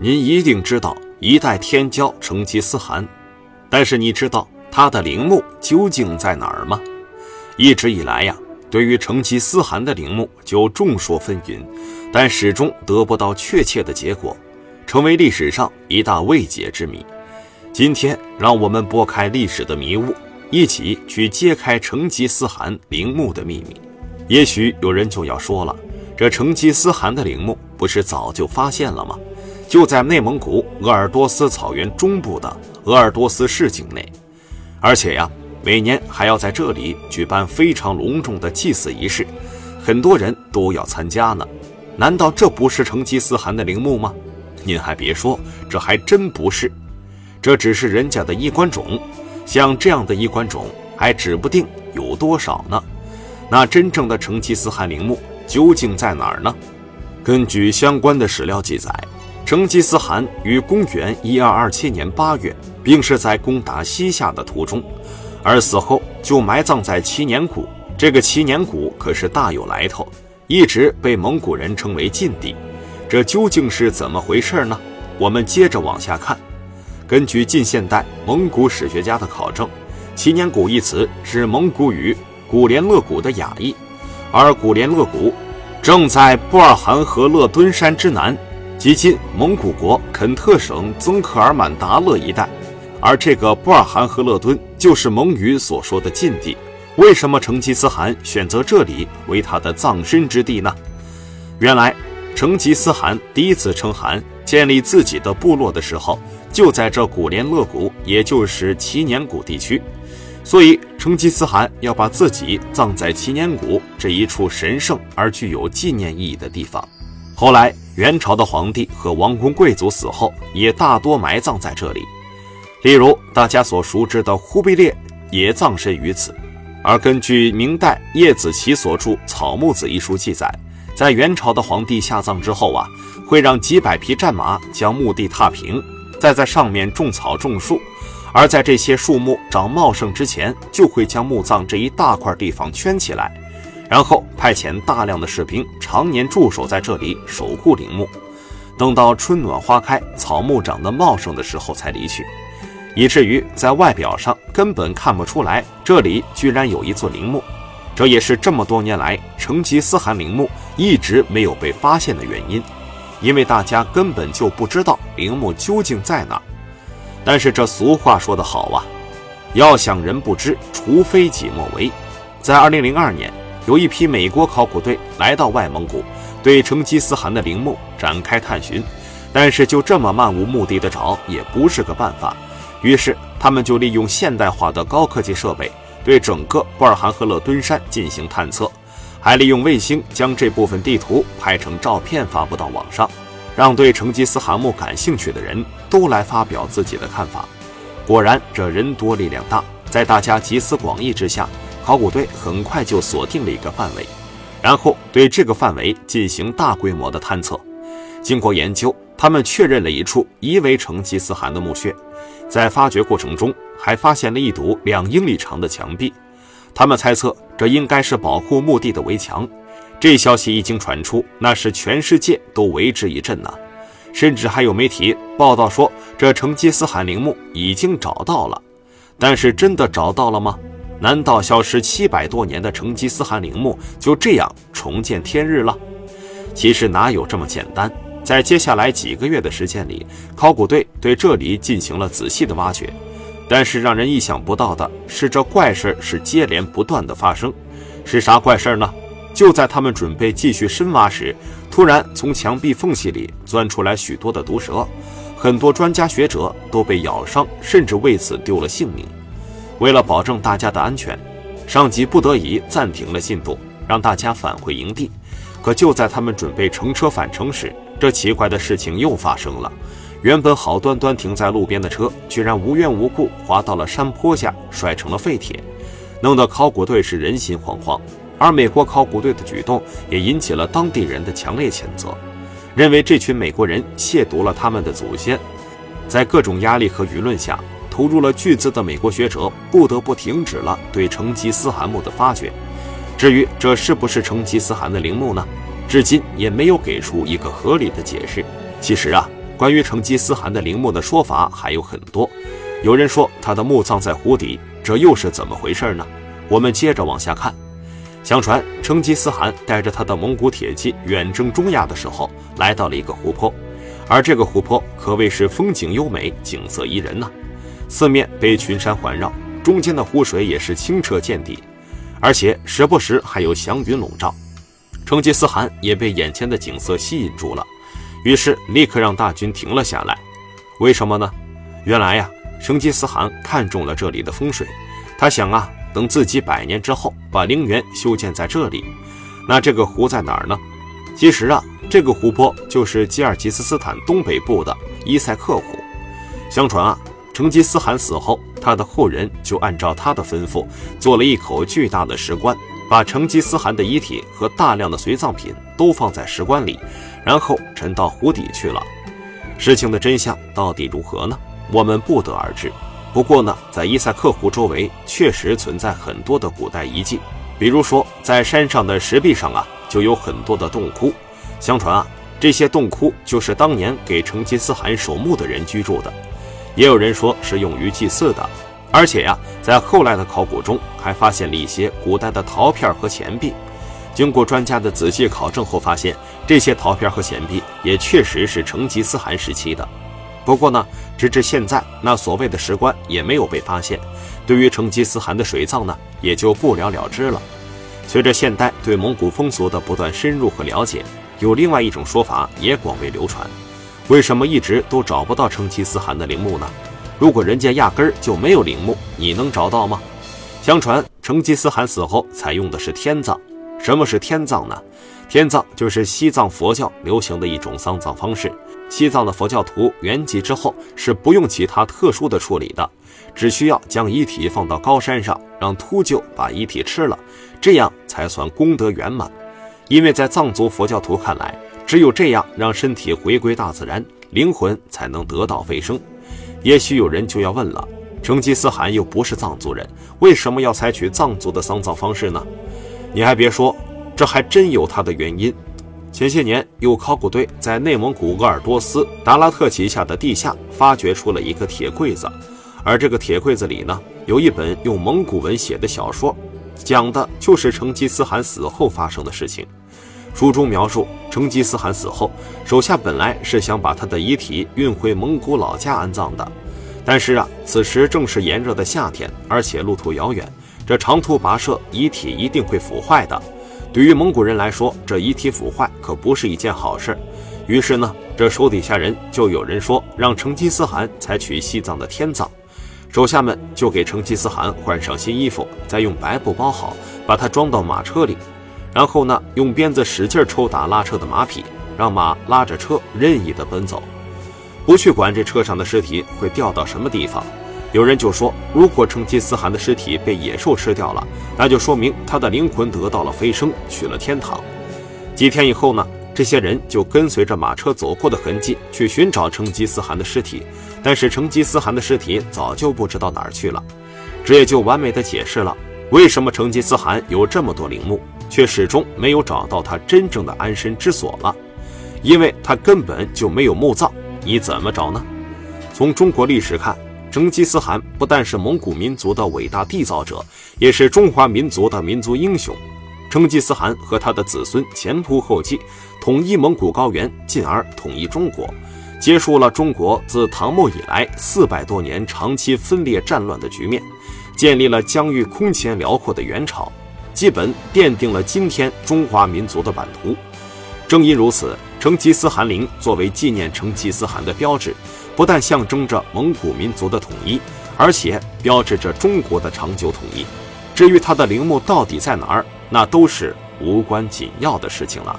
您一定知道一代天骄成吉思汗，但是你知道他的陵墓究竟在哪儿吗？一直以来呀，对于成吉思汗的陵墓就众说纷纭，但始终得不到确切的结果，成为历史上一大未解之谜。今天，让我们拨开历史的迷雾，一起去揭开成吉思汗陵墓的秘密。也许有人就要说了，这成吉思汗的陵墓不是早就发现了吗？就在内蒙古鄂尔多斯草原中部的鄂尔多斯市境内，而且呀，每年还要在这里举办非常隆重的祭祀仪式，很多人都要参加呢。难道这不是成吉思汗的陵墓吗？您还别说，这还真不是，这只是人家的衣冠冢。像这样的衣冠冢，还指不定有多少呢。那真正的成吉思汗陵墓究竟在哪儿呢？根据相关的史料记载。成吉思汗于公元一二二七年八月病逝在攻打西夏的途中，而死后就埋葬在祈年谷。这个祈年谷可是大有来头，一直被蒙古人称为禁地。这究竟是怎么回事呢？我们接着往下看。根据近现代蒙古史学家的考证，祈年谷一词是蒙古语“古连勒谷”的雅意，而古连勒谷正在布尔汗河勒敦山之南。即今蒙古国肯特省曾克尔满达勒一带，而这个布尔汗和勒敦就是蒙语所说的禁地。为什么成吉思汗选择这里为他的葬身之地呢？原来，成吉思汗第一次称汗建立自己的部落的时候，就在这古连勒谷，也就是祈年谷地区，所以成吉思汗要把自己葬在祈年谷这一处神圣而具有纪念意义的地方。后来。元朝的皇帝和王公贵族死后，也大多埋葬在这里。例如，大家所熟知的忽必烈也葬身于此。而根据明代叶子琪所著《草木子》一书记载，在元朝的皇帝下葬之后啊，会让几百匹战马将墓地踏平，再在上面种草种树。而在这些树木长茂盛之前，就会将墓葬这一大块地方圈起来。然后派遣大量的士兵常年驻守在这里守护陵墓，等到春暖花开、草木长得茂盛的时候才离去，以至于在外表上根本看不出来这里居然有一座陵墓。这也是这么多年来成吉思汗陵墓一直没有被发现的原因，因为大家根本就不知道陵墓究竟在哪。但是这俗话说得好啊，要想人不知，除非己莫为。在二零零二年。有一批美国考古队来到外蒙古，对成吉思汗的陵墓展开探寻，但是就这么漫无目的的找也不是个办法。于是他们就利用现代化的高科技设备，对整个布尔汗河勒敦山进行探测，还利用卫星将这部分地图拍成照片发布到网上，让对成吉思汗墓感兴趣的人都来发表自己的看法。果然，这人多力量大，在大家集思广益之下。考古队很快就锁定了一个范围，然后对这个范围进行大规模的探测。经过研究，他们确认了一处疑为成吉思汗的墓穴。在发掘过程中，还发现了一堵两英里长的墙壁。他们猜测这应该是保护墓地的围墙。这消息一经传出，那是全世界都为之一振呐！甚至还有媒体报道说，这成吉思汗陵墓已经找到了。但是真的找到了吗？难道消失七百多年的成吉思汗陵墓就这样重见天日了？其实哪有这么简单？在接下来几个月的时间里，考古队对这里进行了仔细的挖掘。但是让人意想不到的是，这怪事是接连不断的发生。是啥怪事呢？就在他们准备继续深挖时，突然从墙壁缝隙里钻出来许多的毒蛇，很多专家学者都被咬伤，甚至为此丢了性命。为了保证大家的安全，上级不得已暂停了进度，让大家返回营地。可就在他们准备乘车返程时，这奇怪的事情又发生了。原本好端端停在路边的车，居然无缘无故滑到了山坡下，摔成了废铁，弄得考古队是人心惶惶。而美国考古队的举动也引起了当地人的强烈谴责，认为这群美国人亵渎了他们的祖先。在各种压力和舆论下。投入了巨资的美国学者不得不停止了对成吉思汗墓的发掘。至于这是不是成吉思汗的陵墓呢？至今也没有给出一个合理的解释。其实啊，关于成吉思汗的陵墓的说法还有很多。有人说他的墓葬在湖底，这又是怎么回事呢？我们接着往下看。相传成吉思汗带着他的蒙古铁骑远征中亚的时候，来到了一个湖泊，而这个湖泊可谓是风景优美，景色宜人呐。四面被群山环绕，中间的湖水也是清澈见底，而且时不时还有祥云笼罩。成吉思汗也被眼前的景色吸引住了，于是立刻让大军停了下来。为什么呢？原来呀，成吉思汗看中了这里的风水，他想啊。等自己百年之后，把陵园修建在这里，那这个湖在哪儿呢？其实啊，这个湖泊就是吉尔吉斯斯坦东北部的伊塞克湖。相传啊，成吉思汗死后，他的后人就按照他的吩咐，做了一口巨大的石棺，把成吉思汗的遗体和大量的随葬品都放在石棺里，然后沉到湖底去了。事情的真相到底如何呢？我们不得而知。不过呢，在伊塞克湖周围确实存在很多的古代遗迹，比如说在山上的石壁上啊，就有很多的洞窟。相传啊，这些洞窟就是当年给成吉思汗守墓的人居住的，也有人说是用于祭祀的。而且呀，在后来的考古中还发现了一些古代的陶片和钱币。经过专家的仔细考证后，发现这些陶片和钱币也确实是成吉思汗时期的。不过呢，直至现在，那所谓的石棺也没有被发现。对于成吉思汗的水葬呢，也就不了了之了。随着现代对蒙古风俗的不断深入和了解，有另外一种说法也广为流传：为什么一直都找不到成吉思汗的陵墓呢？如果人家压根儿就没有陵墓，你能找到吗？相传成吉思汗死后采用的是天葬。什么是天葬呢？天葬就是西藏佛教流行的一种丧葬方式。西藏的佛教徒圆寂之后是不用其他特殊的处理的，只需要将遗体放到高山上，让秃鹫把遗体吃了，这样才算功德圆满。因为在藏族佛教徒看来，只有这样让身体回归大自然，灵魂才能得到飞升。也许有人就要问了：成吉思汗又不是藏族人，为什么要采取藏族的丧葬方式呢？你还别说，这还真有他的原因。前些年，有考古队在内蒙古鄂尔多斯达拉特旗下的地下发掘出了一个铁柜子，而这个铁柜子里呢，有一本用蒙古文写的小说，讲的就是成吉思汗死后发生的事情。书中描述，成吉思汗死后，手下本来是想把他的遗体运回蒙古老家安葬的，但是啊，此时正是炎热的夏天，而且路途遥远，这长途跋涉，遗体一定会腐坏的。对于蒙古人来说，这遗体腐坏可不是一件好事。于是呢，这手底下人就有人说，让成吉思汗采取西藏的天葬。手下们就给成吉思汗换上新衣服，再用白布包好，把他装到马车里，然后呢，用鞭子使劲抽打拉车的马匹，让马拉着车任意的奔走，不去管这车上的尸体会掉到什么地方。有人就说，如果成吉思汗的尸体被野兽吃掉了，那就说明他的灵魂得到了飞升，去了天堂。几天以后呢，这些人就跟随着马车走过的痕迹去寻找成吉思汗的尸体，但是成吉思汗的尸体早就不知道哪儿去了。这也就完美的解释了为什么成吉思汗有这么多陵墓，却始终没有找到他真正的安身之所了，因为他根本就没有墓葬，你怎么找呢？从中国历史看。成吉思汗不但是蒙古民族的伟大缔造者，也是中华民族的民族英雄。成吉思汗和他的子孙前仆后继，统一蒙古高原，进而统一中国，结束了中国自唐末以来四百多年长期分裂战乱的局面，建立了疆域空前辽阔的元朝，基本奠定了今天中华民族的版图。正因如此，成吉思汗陵作为纪念成吉思汗的标志。不但象征着蒙古民族的统一，而且标志着中国的长久统一。至于他的陵墓到底在哪儿，那都是无关紧要的事情了。